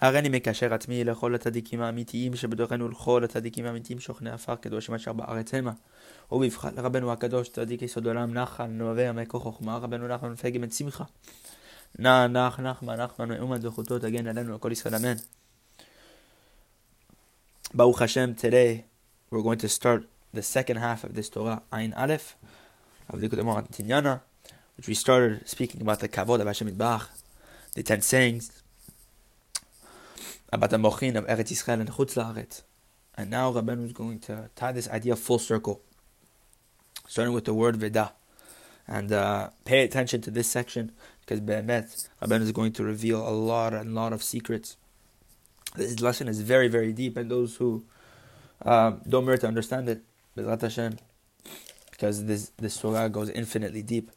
הריני מקשר עצמי לכל הצדיקים האמיתיים שבתוכנו לכל הצדיקים האמיתיים שוכני עפר קדושים אשר בארץ המה. ובבחר לרבנו הקדוש צדיק יסוד עולם נחל נובע מקור חוכמה רבנו נחמן מפגי בן שמחה. נח נח נחמן נחמן מאומת זכותו תגן עלינו לכל ישראל אמן. Baruch Hashem, today we're going to start the second half of this Torah, Ayin Aleph, of the Kudamorat Tinyana, which we started speaking about the Kavod of Hashem Bach, the ten sayings, about the Mochin of Eretz Yisrael and Chutz La'aretz. And now Rabbeinu is going to tie this idea full circle, starting with the word Veda. And uh, pay attention to this section because Be'emet, Rabbeinu is going to reveal a lot and lot of secrets. This lesson is very, very deep, and those who um, don't merit to understand it, Hashem, because this this surah goes infinitely deep.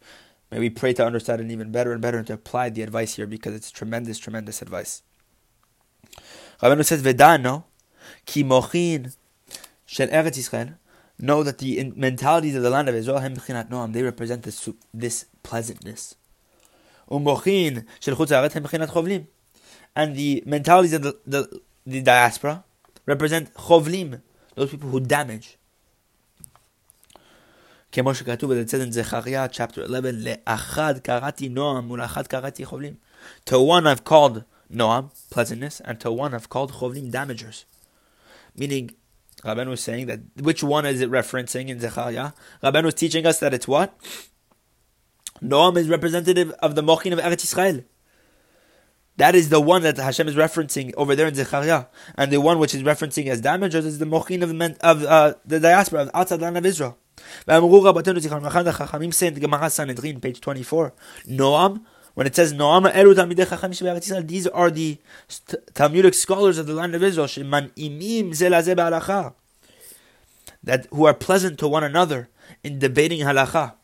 May we pray to understand it even better and better and to apply the advice here because it's tremendous, tremendous advice. Rabbeinu says, Vedano, ki mochin shel Eretz Yisrael, know that the mentalities of the land of Israel, noam, they represent this, this pleasantness. Umochin shel chutz chovlim. And the mentalities of the, the, the diaspora represent chovlim, those people who damage. כמו שכתוב, it says in Zechariah chapter 11, לאחד קראתי נועם ולאחד קראתי חובלים. To one I've called Noam, pleasantness, and to one I've called Chovlim, damagers. Meaning, Rabban was saying that, which one is it referencing in Zechariah? Rabban was teaching us that it's what? Noam is representative of the Mochin of Eretz Yisrael. That is the one that Hashem is referencing over there in Zechariah. And the one which is referencing as damagers is the Mochin of, of uh, the diaspora, of outside land of Israel. Sanhedrin, page 24. Noam when it says Noam Eru Talmidei Chacham Yisrael, these are the Talmudic scholars of the land of Israel, Sheman Imim Zelaze that who are pleasant to one another in debating halacha.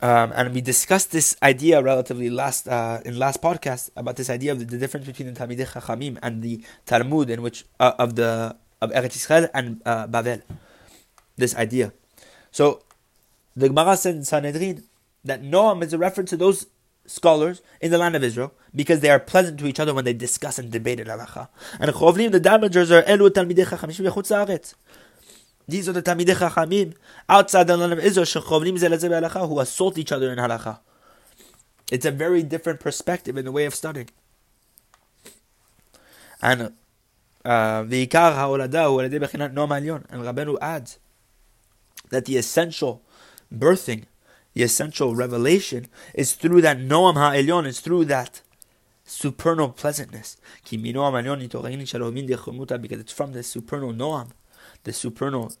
Um, and we discussed this idea relatively last uh, in last podcast about this idea of the, the difference between the Talmidei Chachamim and the Talmud, in which uh, of the of Eretz Yisrael and uh, Bavel. This idea. So the Gemara said in Sanhedrin that Noam is a reference to those scholars in the land of Israel because they are pleasant to each other when they discuss and debate in halacha. And Chovlim, the damagers, are Elu Talmidei Chachamim Haaretz. These are the Talmidei Chachamim outside the land of Israel, Shechovlim Zelazeh halacha, who assault each other in halacha. It's a very different perspective in the way of studying. And uh, V'ikar ha'olada hu al bechinat Noam Alyon. And Rabbeinu adds that the essential birthing the essential revelation is through that Noam Ha'elyon, is through that supernal pleasantness. Because it's from the supernal Noam, the supernal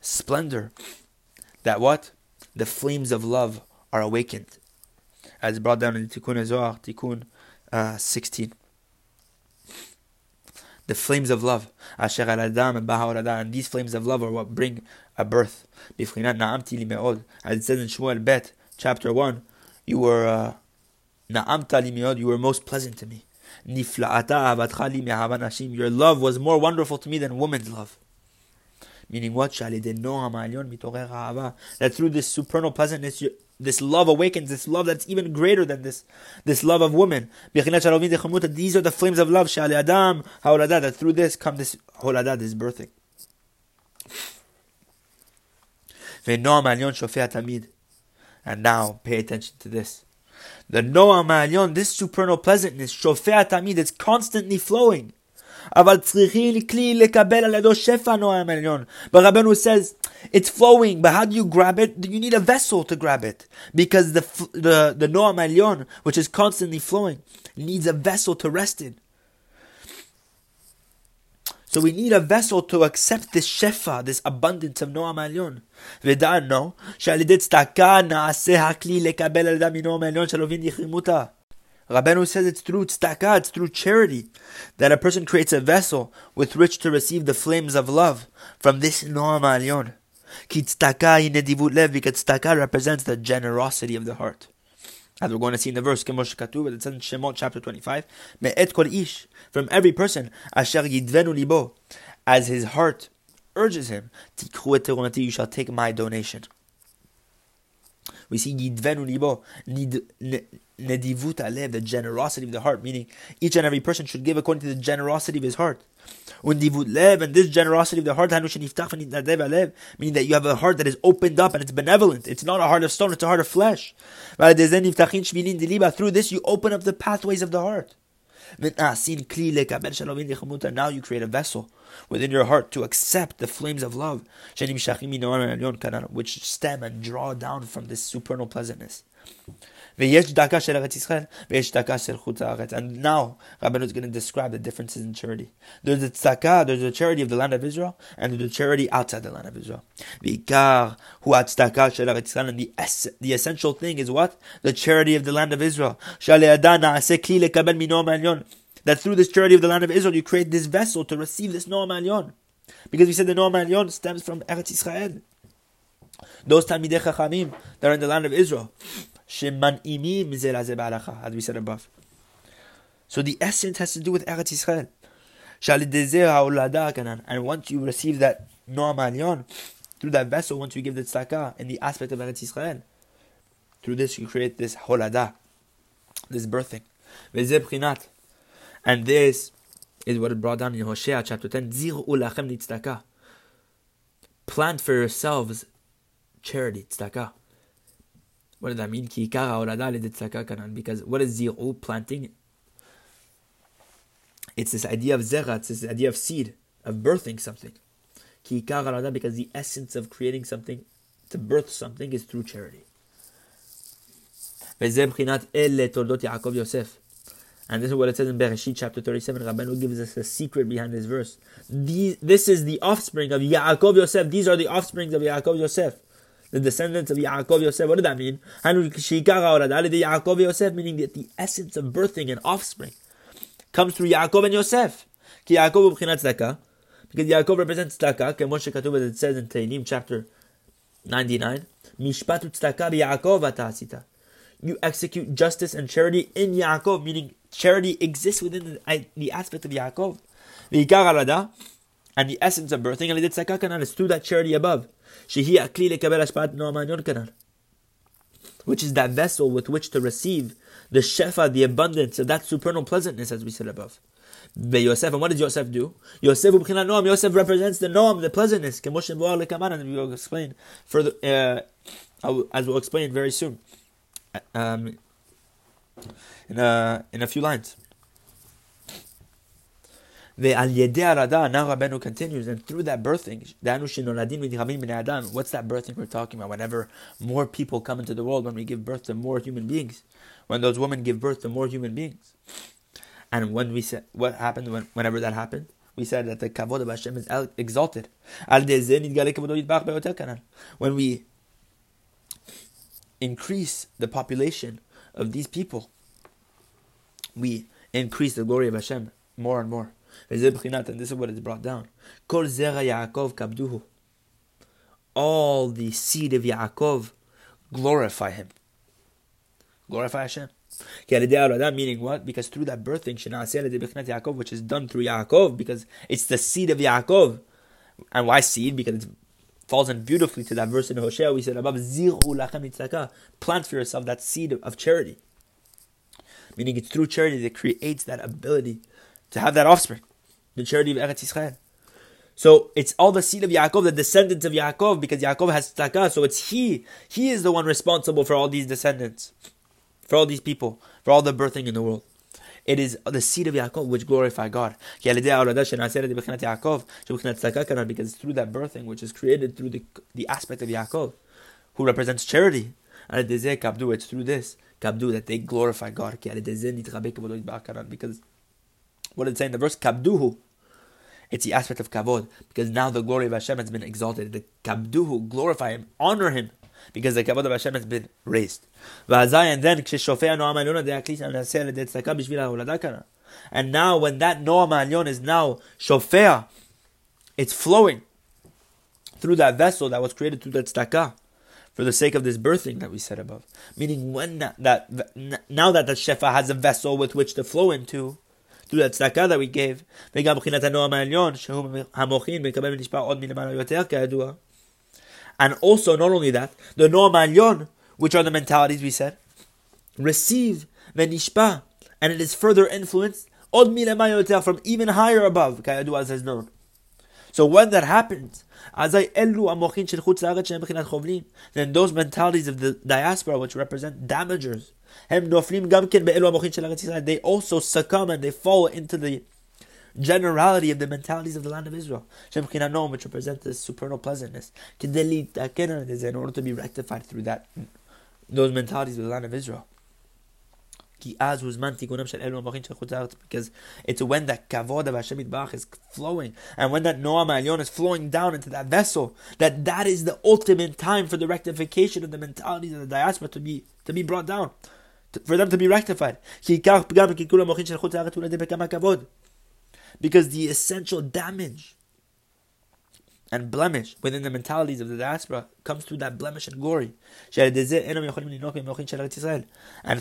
splendor, that what? The flames of love are awakened. As brought down in Tikkun Zohar, Tikkun uh, 16 the flames of love. Asher al Adam and And these flames of love are what bring a birth. Bifrinat na'amti li me'od. As it says in Shmuel Bet, chapter 1, you were uh, na'amta li you were most pleasant to me. Your love was more wonderful to me than woman's love. Meaning what? That through this supernal pleasantness, this love awakens, this love that's even greater than this, this love of women. These are the flames of love, adam, that through this come this holada, this birthing. And now, pay attention to this. The Noam Ma'alyon, this supernal pleasantness, Shofea Tamid, it's constantly flowing. אבל צריכים כלי לקבל על ידו שפע נועם עליון. But Rabbeinu says, it's flowing, but how do you grab it? You need a vessel to grab it. Because the, the, the Noam Elyon, which is constantly flowing, needs a vessel to rest in. So we need a vessel to accept this shefa, this abundance of Noam Elyon. ודענו שעל ידי צדקה נעשה הכלי לקבל על ידה מנועם העליון של אובין יחימותה. Rabbeinu says it's through tzedakah, it's through charity, that a person creates a vessel with which to receive the flames of love from this Noam Alyon. Ki tzedakah lev, because tzedakah represents the generosity of the heart. As we're going to see in the verse, it says in Shemot chapter 25, Me'et kol ish, from every person, asher yidvenu libo, as his heart urges him, you shall take my donation. We see Yidvenu Libo, Nedivut Alev, the generosity of the heart, meaning each and every person should give according to the generosity of his heart. Undivut Lev, and this generosity of the heart, meaning that you have a heart that is opened up and it's benevolent. It's not a heart of stone, it's a heart of flesh. Through this, you open up the pathways of the heart. Now you create a vessel within your heart to accept the flames of love, which stem and draw down from this supernal pleasantness. And now, Rabbanu is going to describe the differences in charity. There's the tzedakah, there's the charity of the land of Israel, and there's the charity outside the land of Israel. And the, es- the essential thing is what? The charity of the land of Israel. That through this charity of the land of Israel, you create this vessel to receive this Noam Alyon. Because we said the Noam Alyon stems from Eretz Israel. Those Talmidei Chachamim that are in the land of Israel. As we said above. So the essence has to do with Eretz Israel. And once you receive that Noam Alyon, through that vessel, once you give the tzedakah in the aspect of Eretz Yisrael, through this you create this holada, this birthing. And this is what is brought down in Hosea chapter 10. Plant for yourselves charity, tzedakah. What does that mean? Because what is ziru, planting? It's this idea of zera, it's this idea of seed, of birthing something. Because the essence of creating something, to birth something, is through charity. And this is what it says in Bereshit chapter 37. Rabbanu gives us a secret behind this verse. These, this is the offspring of Yaakov Yosef. These are the offsprings of Yaakov Yosef the descendants of Yaakov Yosef. What did that mean? Yaakov Yosef, meaning that the essence of birthing and offspring comes through Yaakov and Yosef. Because Yaakov represents tzedakah, as it says in Tehillim chapter 99. Mishpatu tzedakah Yaakov atasita. You execute justice and charity in Yaakov, meaning charity exists within the, uh, the aspect of Yaakov. And the essence of birthing, and is through that charity above. Which is that vessel with which to receive the shefa, the abundance of that supernal pleasantness, as we said above. Yosef, and what does Yosef do? Yosef noam. Yosef represents the noam, the pleasantness. And we will explain further, uh, as we'll explain very soon, um, in a in a few lines. Now Rabbeinu continues, and through that birthing, what's that birthing we're talking about? Whenever more people come into the world, when we give birth to more human beings, when those women give birth to more human beings. And when we said, what happened when, whenever that happened? We said that the kavod of Hashem is exalted. When we increase the population of these people, we increase the glory of Hashem more and more. And this is what is brought down. Zera Yaakov. All the seed of Yaakov glorify him. Glorify Hashem. Meaning what? Because through that birthing, which is done through Yaakov, because it's the seed of Yaakov. And why seed? Because it falls in beautifully to that verse in Hosea we said above, Plant for yourself that seed of charity. Meaning it's through charity that creates that ability to have that offspring the charity of Eretz Yisrael. So it's all the seed of Yaakov, the descendants of Yaakov, because Yaakov has tzedakah. So it's he. He is the one responsible for all these descendants, for all these people, for all the birthing in the world. It is the seed of Yaakov which glorify God. Because through that birthing, which is created through the, the aspect of Yaakov, who represents charity, and it's through this that they glorify God. Because what did it say in the verse? Kabduhu. It's the aspect of kavod, because now the glory of Hashem has been exalted. The kabduhu, glorify Him, honor Him, because the kavod of Hashem has been raised. And then, and now when that Noam Alyon is now shofea, it's flowing through that vessel that was created through that tzedakah for the sake of this birthing that we said above. Meaning, when that, that now that the shefa has a vessel with which to flow into, through that tzedakah that we gave, וגם מבחינת הנועם העליון, שהוא המוחין מקבל ונשפע עוד מלמעלה יותר כידוע. And also, not only that, the Noam Alyon, which are the mentalities we said, receive venishpa, and it is further influenced from even higher above, as is known. So when that happens, then those mentalities of the diaspora, which represent damagers, they also succumb and they fall into the generality of the mentalities of the land of Israel, which represent the supernal pleasantness, in order to be rectified through that those mentalities of the land of Israel. Because it's when that kavod of Hashem Yitbarach is flowing, and when that Noam Elyon is flowing down into that vessel, that that is the ultimate time for the rectification of the mentalities of the diaspora to be to be brought down, to, for them to be rectified. Because the essential damage and blemish within the mentalities of the diaspora comes through that blemish and glory. And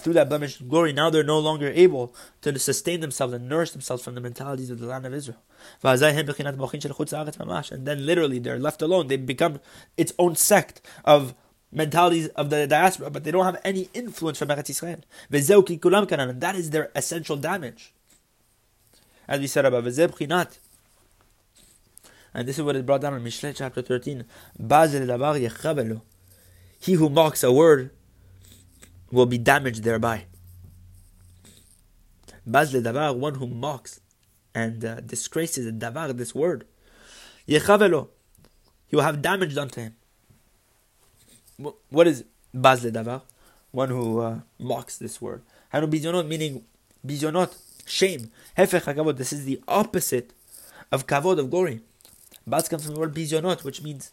through that blemish and glory, now they're no longer able to sustain themselves and nourish themselves from the mentalities of the land of Israel. And then literally they're left alone. They become its own sect of mentalities of the diaspora, but they don't have any influence from Eretz Israel. And that is their essential damage. As we said about and this is what is brought down in Mishle chapter 13. He who mocks a word will be damaged thereby. Davar, one who mocks and uh, disgraces davar, this word. Yechavelo, he will have damage done to him. What is bazle davar? One who uh, mocks this word. Meaning bizonot, shame. This is the opposite of kavod, of glory. Baz comes from the word bizonot, which means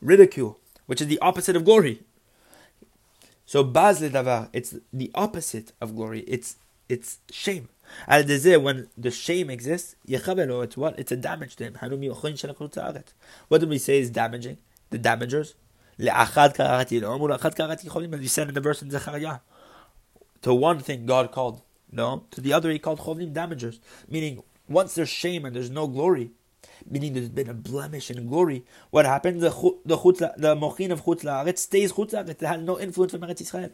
ridicule, which is the opposite of glory. So baz davar, it's the opposite of glory. It's it's shame. Al when the shame exists, yechavelo, it's what? It's a damage to him. What do we say is damaging? The damagers. As we said in the verse in Zechariah. To one thing God called no, to the other he called chovlim damagers. Meaning, once there's shame and there's no glory, meaning there's been a blemish in glory. What happened? The the chutz, the mochin of chutz laaretz stays chutz laaretz. It had no influence on Eretz Yisrael.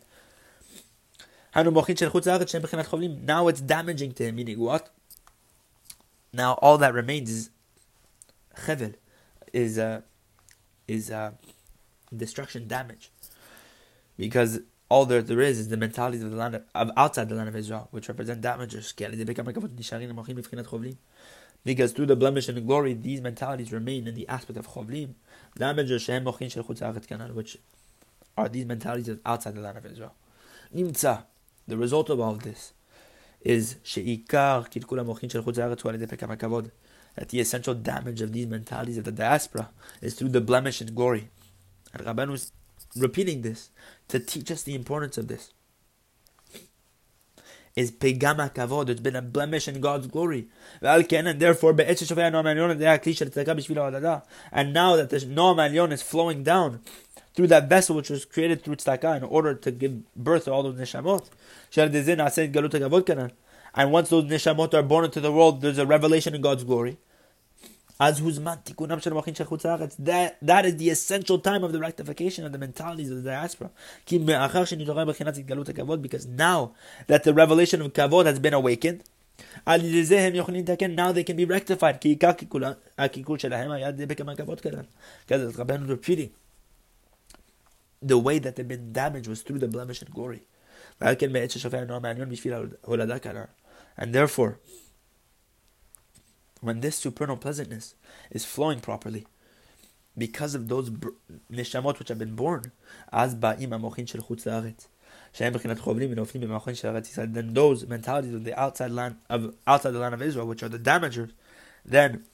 Now it's damaging to him. Meaning what? Now all that remains is chevel, is uh, is uh, destruction, damage, because all there, there is is the mentalities of the land of, of outside the land of Israel, which represent damagers. Because through the blemish and the glory, these mentalities remain in the aspect of chovlim, which are these mentalities outside the land of Israel. Nimtza, the result of all of this is that the essential damage of these mentalities of the diaspora is through the blemish and glory. And Rabbanu is repeating this to teach us the importance of this is pegama kavod. It's been a blemish in God's glory. And therefore, and now that the Noam is flowing down through that vessel which was created through tzedakah in order to give birth to all those neshamot. And once those neshamot are born into the world, there's a revelation in God's glory. As that that is the essential time of the rectification of the mentalities of the diaspora. Because now that the revelation of kavod has been awakened, now they can be rectified. Because repeating the way that they've been damaged was through the blemish and glory. And therefore, when this supernal pleasantness is flowing properly, because of those neshamot which have been born, as ba'im amochin shel chutz la'aretz, then those mentalities of the outside land of outside the land of Israel, which are the damagers, then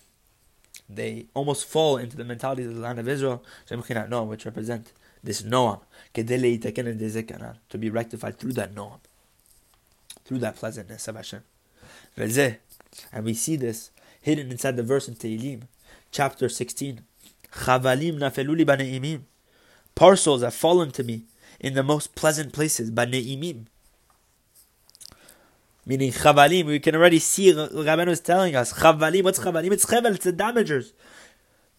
they almost fall into the mentalities of the land of Israel, which represent this Noam, to be rectified through that Noam, through that pleasantness of Hashem. And we see this hidden inside the verse in Tehillim, chapter 16. Chavalim nafeluli baneimim. Parcels have fallen to me in the most pleasant places, baneimim. Meaning chavalim, we can already see Rabbeinu is telling us chavalim. What's chavalim? It's chevel. It's the damagers.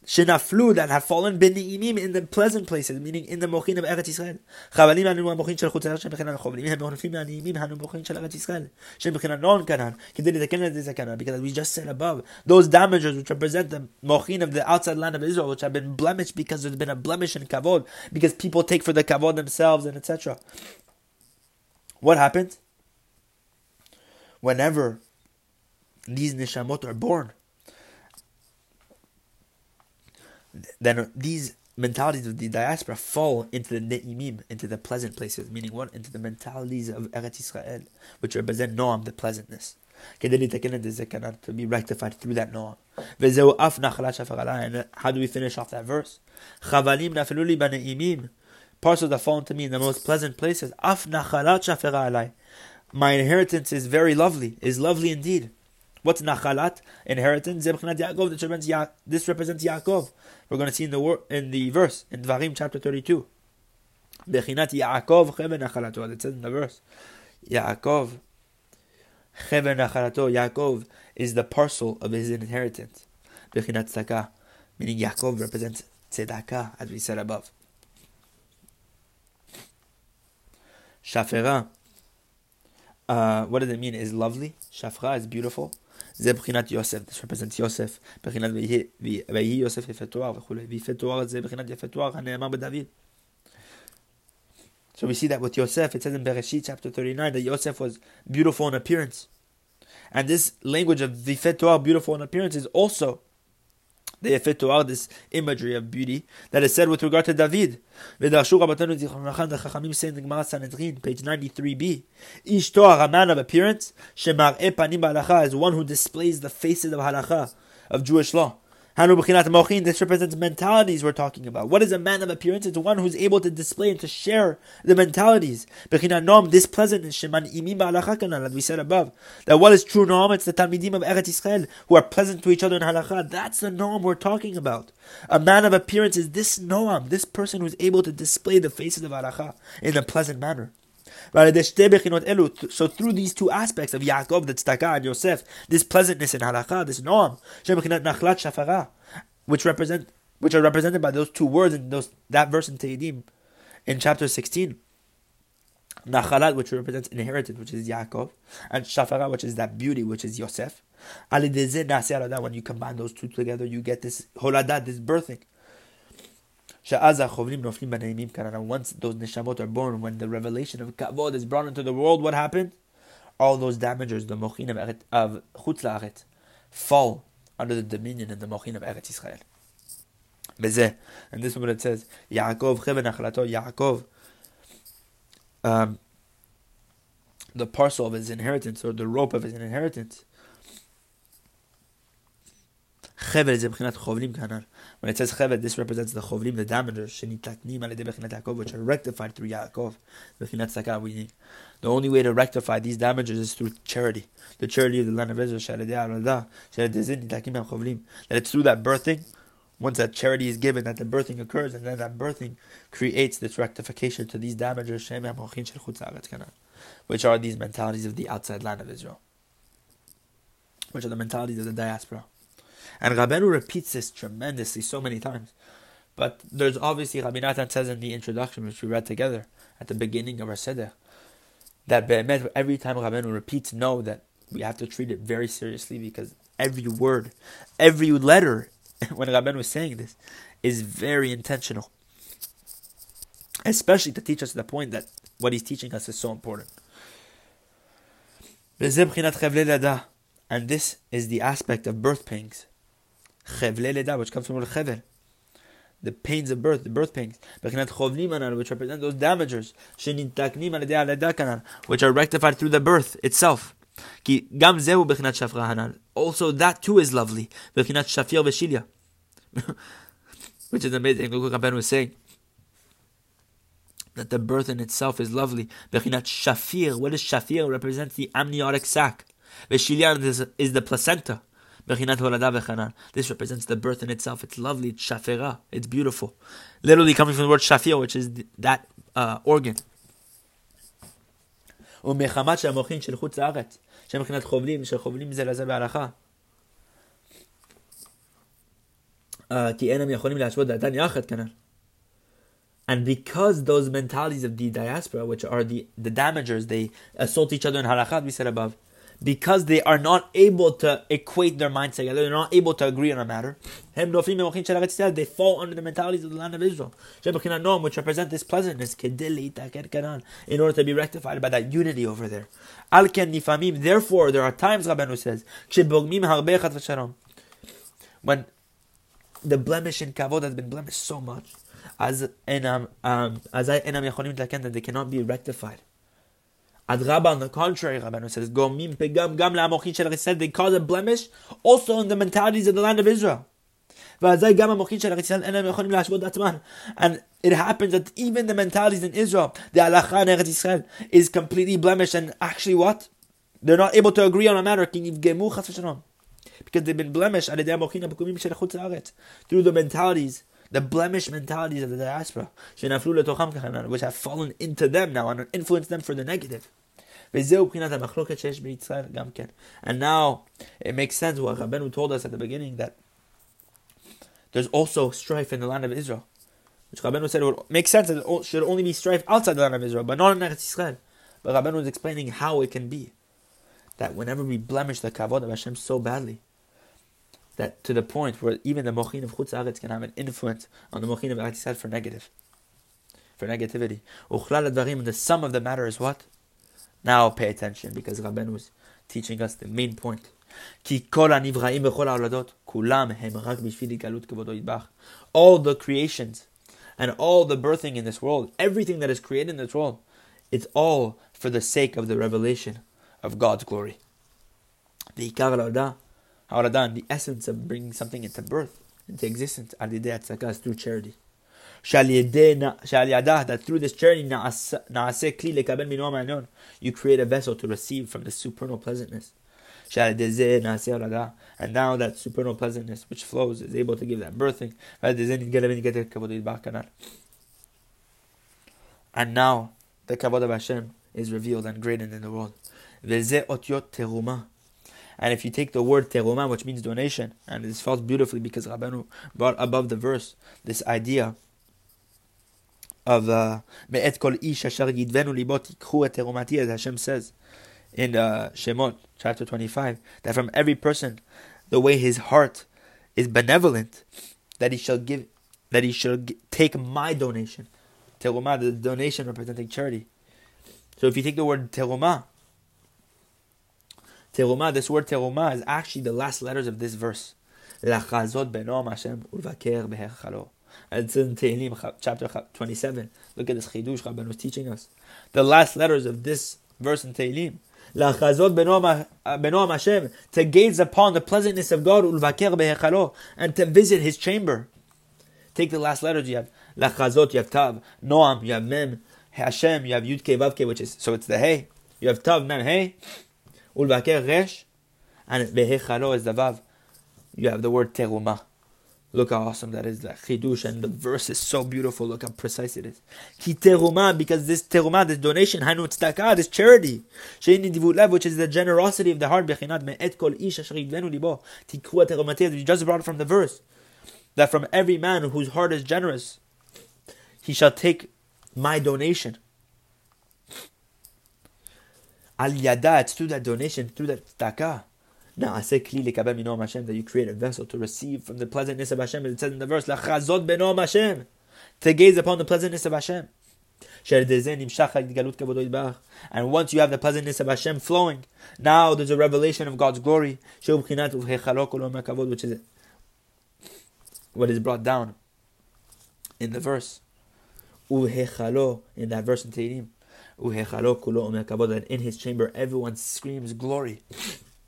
Shenaflu that have fallen b'ni'imim in the pleasant places, meaning in the mochin of Eretz Yisrael. Chavalim hanu mochin shel chutz Hashem b'chinan chavalim hanofim hani'imim hanu mochin shel Eretz Yisrael. Shem b'chinan non kanan, kedei letaken et zakanan, because we just said above, those damages which represent the mochin of the outside land of Israel, which have been blemished because there's been a blemish in kavod, because people take for the kavod themselves and etc. What happens? Whenever these nishamot are born, then these mentalities of the diaspora fall into the ne'imim, into the pleasant places, meaning what? Into the mentalities of Eretz Israel, which represent noam, the pleasantness. To be rectified through that noam. And how do we finish off that verse? Parcels that fall into me in the most pleasant places. My inheritance is very lovely, is lovely indeed. What's nachalat? Inheritance. This represents Yaakov. We're going to see in the wor- in the verse in Dvarim chapter thirty-two. Bechinat Yaakov cheven. It says in the verse, Yaakov cheven. Yaakov is the parcel of his inheritance. Bechinat tzedakah, meaning Yaakov represents tzedakah, as we said above. Shafera. Uh, what does it mean? Is lovely. Shafra is beautiful זה בחינת יוסף, this represents יוסף, בחינת ויהי יוסף יפה תואר וכולי, ויפה תואר זה בחינת יפה תואר הנאמר בדוד. So we see that with Yosef, it says in Bereshit chapter 39 that Yosef was beautiful in appearance. And this language of Vifet Torah, beautiful in appearance, is also the Yefet this imagery of beauty that is said with regard to David. Page 93b, Ish Torah, a man of appearance, Shemar Panim Ba'alacha, is one who displays the faces of halacha, of Jewish law. This represents mentalities we're talking about. What is a man of appearance? It's one who's able to display and to share the mentalities. This pleasant pleasantness, Sheman imim halacha as we said above. That what is true noam? It's the Talmidim of Eretz Israel who are pleasant to each other in halacha. That's the noam we're talking about. A man of appearance is this noam, this person who's able to display the faces of halacha in a pleasant manner. So through these two aspects of Yaakov, the tzedakah, and Yosef, this pleasantness in halakha, this noam, which represent, which are represented by those two words in those that verse in Tehillim, in chapter sixteen. Nachalat, which represents inheritance, which is Yaakov, and Shafara, which is that beauty, which is Yosef. When you combine those two together, you get this holadat, this birthing. Once those neshamot are born, when the revelation of kavod is brought into the world, what happened? All those damagers, the mochin of, chutz fall under the dominion and the mochin of Eretz Yisrael. And this is what it says. Yaakov Yaakov, um, the parcel of his inheritance or the rope of his inheritance Chovlim. When it says Chevel, this represents the Chovlim, the damagers, Shenitatnim which are rectified through Yaakov. The only way to rectify these damages is through charity. The charity of the land of Israel, That it's through that birthing, once that charity is given, that the birthing occurs, and then that birthing creates this rectification to these damages, which are these mentalities of the outside land of Israel, which are the mentalities of the diaspora. And Rabbeinu repeats this tremendously so many times. But there's obviously Rabbi says in the introduction, which we read together at the beginning of our Seder, that every time Rabbeinu repeats no, that we have to treat it very seriously because every word, every letter, when Rabbeinu was saying this, is very intentional. Especially to teach us the point that what he's teaching us is so important. And this is the aspect of birth pangs which comes from chevel. The pains of birth, the birth pains. which represent those damagers. which are rectified through the birth itself. Also, that too is lovely. which is amazing. Look what was saying. That the birth in itself is lovely. shafir. What is shafir? Represents the amniotic sac. Veshilia is the placenta. This represents the birth in itself. It's lovely. It's shafera. It's beautiful. Literally coming from the word shafir, which is that uh, organ. uh, and because those mentalities of the diaspora, which are the, the damagers, they assault each other in halakhat, we said above, because they are not able to equate their minds together, they're not able to agree on a matter. They fall under the mentalities of the land of Israel, which represent this pleasantness, in order to be rectified by that unity over there. Therefore, there are times, Rabbanu says, when the blemish in kavod has been blemished so much, as um, as yachonim that they cannot be rectified. Adraba, on the contrary, Rabbanu says, Gomim pegam gam la'amochin shel Israel, they cause a blemish also in the mentalities of the land of Israel. And it happens that even the mentalities in Israel, the halacha in Eretz Israel, is completely blemished and actually what? They're not able to agree on a matter. Because they've been blemished through the mentalities the blemish mentalities of the diaspora, which have fallen into them now and influenced them for the negative. And now it makes sense what Rabbeinu told us at the beginning that there's also strife in the land of Israel. Which Rabbeinu said would make sense that it should only be strife outside the land of Israel, but not in Eretz Israel. But Rabbeinu was explaining how it can be that whenever we blemish the kavod of Hashem so badly, that to the point where even the mochin of Chutz Aretz can have an influence on the mochin of Eretz for negative, for negativity. And the sum of the matter is what? Now pay attention because Rabben was teaching us the main point. All the creations and all the birthing in this world, everything that is created in this world, it's all for the sake of the revelation of God's glory. The the essence of bringing something into birth, into existence, is through charity. That through this charity, you create a vessel to receive from the supernal pleasantness. And now that supernal pleasantness which flows is able to give that birthing. And now the kavod of Hashem is revealed and graded in the world. And if you take the word teruma, which means donation, and this falls beautifully because Rabbanu brought above the verse this idea of uh, me'et kol ish asher yidvenu libot yikhu et as Hashem says in uh, Shemot chapter 25, that from every person, the way his heart is benevolent, that he shall give, that he shall take my donation. Teruma, the donation representing charity. So if you take the word teruma, Teruma, this word teruma is actually the last letters of this verse. Behechalo. It's in Tehillim chapter 27. Look at this chidush Rabban was teaching us. The last letters of this verse in Tehillim. To gaze upon the pleasantness of God behechalo and to visit His chamber. Take the last letters. You have lachazot, you have tav. Noam, you have mem. Hashem, you have yud ke vav ke, which is so it's the hey. You have tav mem hey. Ulvaker resh, and vehechalo is the vav. You have the word teruma. Look how awesome that is, that chidush, and the verse is so beautiful. Look how precise it is. Ki teruma, because this teruma, this donation, hanu tzedakah, this charity, sheini divut which is the generosity of the heart, bechinat me'et kol ish asher yivenu libo, tikru terumateh, we just brought it from the verse, that from every man whose heart is generous, he shall take my donation. Al yada, it's through that donation, through that tzedakah. Now I say kli lekabel minom Hashem that you create a vessel to receive from the pleasantness of Hashem. as It says in the verse, lachazot benom Hashem, to gaze upon the pleasantness of Hashem. And once you have the pleasantness of Hashem flowing, now there's a revelation of God's glory, which is what is brought down in the verse. In that verse in Tehillim and in his chamber everyone screams glory.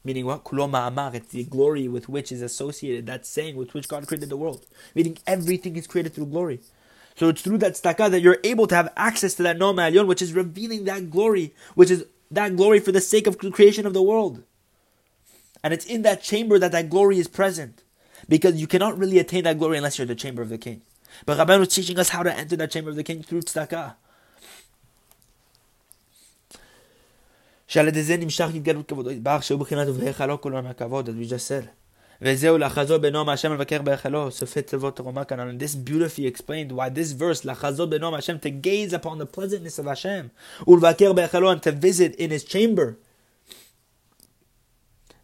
Meaning what? It's the glory with which is associated, that saying with which God created the world. Meaning everything is created through glory. So it's through that tzedakah that you're able to have access to that Noam Elyon, which is revealing that glory, which is that glory for the sake of creation of the world. And it's in that chamber that that glory is present. Because you cannot really attain that glory unless you're the chamber of the king. But Rabban was teaching us how to enter that chamber of the king through tzedakah. שעל ידי זה נמשך התגלות כבודו יתברך שהוא בחינת ובהיכלו כולו מהכבוד, just said. וזהו לחזות בנועם השם לבקר בהיכלו, סופי תיבות תרומה כאן. And this beautifully explained why this verse, לחזות בנועם השם, to gaze upon the pleasantness of Hashem, ולבקר בהיכלו, and to visit in his chamber.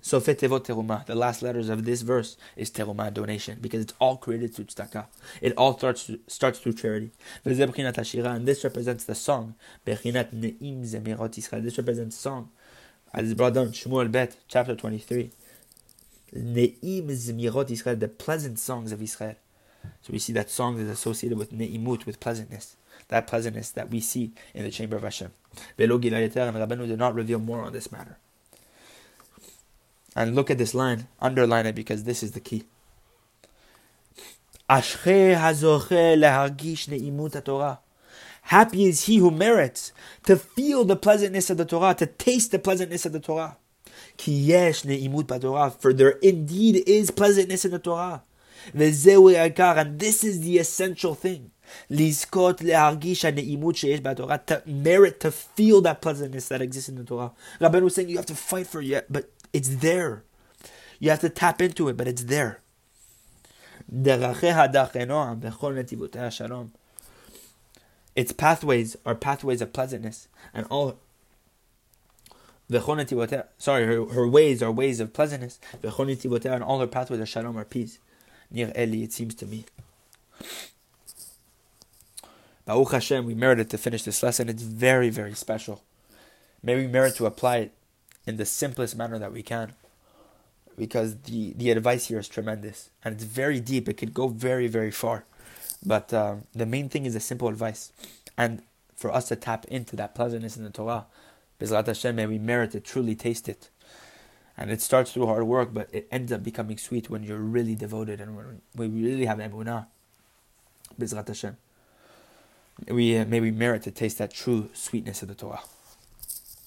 Sofet Tevot Teruma, the last letters of this verse is Teruma, donation, because it's all created through tzedakah. It all starts starts through charity. And this represents the song. This represents song. As brought down, Shmuel Bet, chapter 23. Ne'im Zemirot Israel, the pleasant songs of Israel. So we see that song is associated with Ne'imut, with pleasantness. That pleasantness that we see in the chamber of Hashem. Velo and Rabbanu did not reveal more on this matter. And look at this line, underline it because this is the key. Happy is he who merits to feel the pleasantness of the Torah, to taste the pleasantness of the Torah. For there indeed is pleasantness in the Torah. And this is the essential thing. לזכות להרגיש הנעימות שיש בתורה, to merit to feel that pleasantness that exists in the Torah. Rabbeinu was saying you have to fight for it, but it's there. You have to tap into it, but it's there. Its pathways are pathways of pleasantness, and all sorry, her, her ways are ways of pleasantness, and all her pathways are shalom or peace. Near Eli, it seems to me. Baruch Hashem, we merited to finish this lesson. It's very, very special. May we merit to apply it in the simplest manner that we can because the, the advice here is tremendous and it's very deep. It could go very, very far. But um, the main thing is a simple advice. And for us to tap into that pleasantness in the Torah, Bezrat Hashem, may we merit to truly taste it. And it starts through hard work, but it ends up becoming sweet when you're really devoted and when we really have emunah. Bezrat Hashem. We, uh, may we merit to taste that true sweetness of the Torah.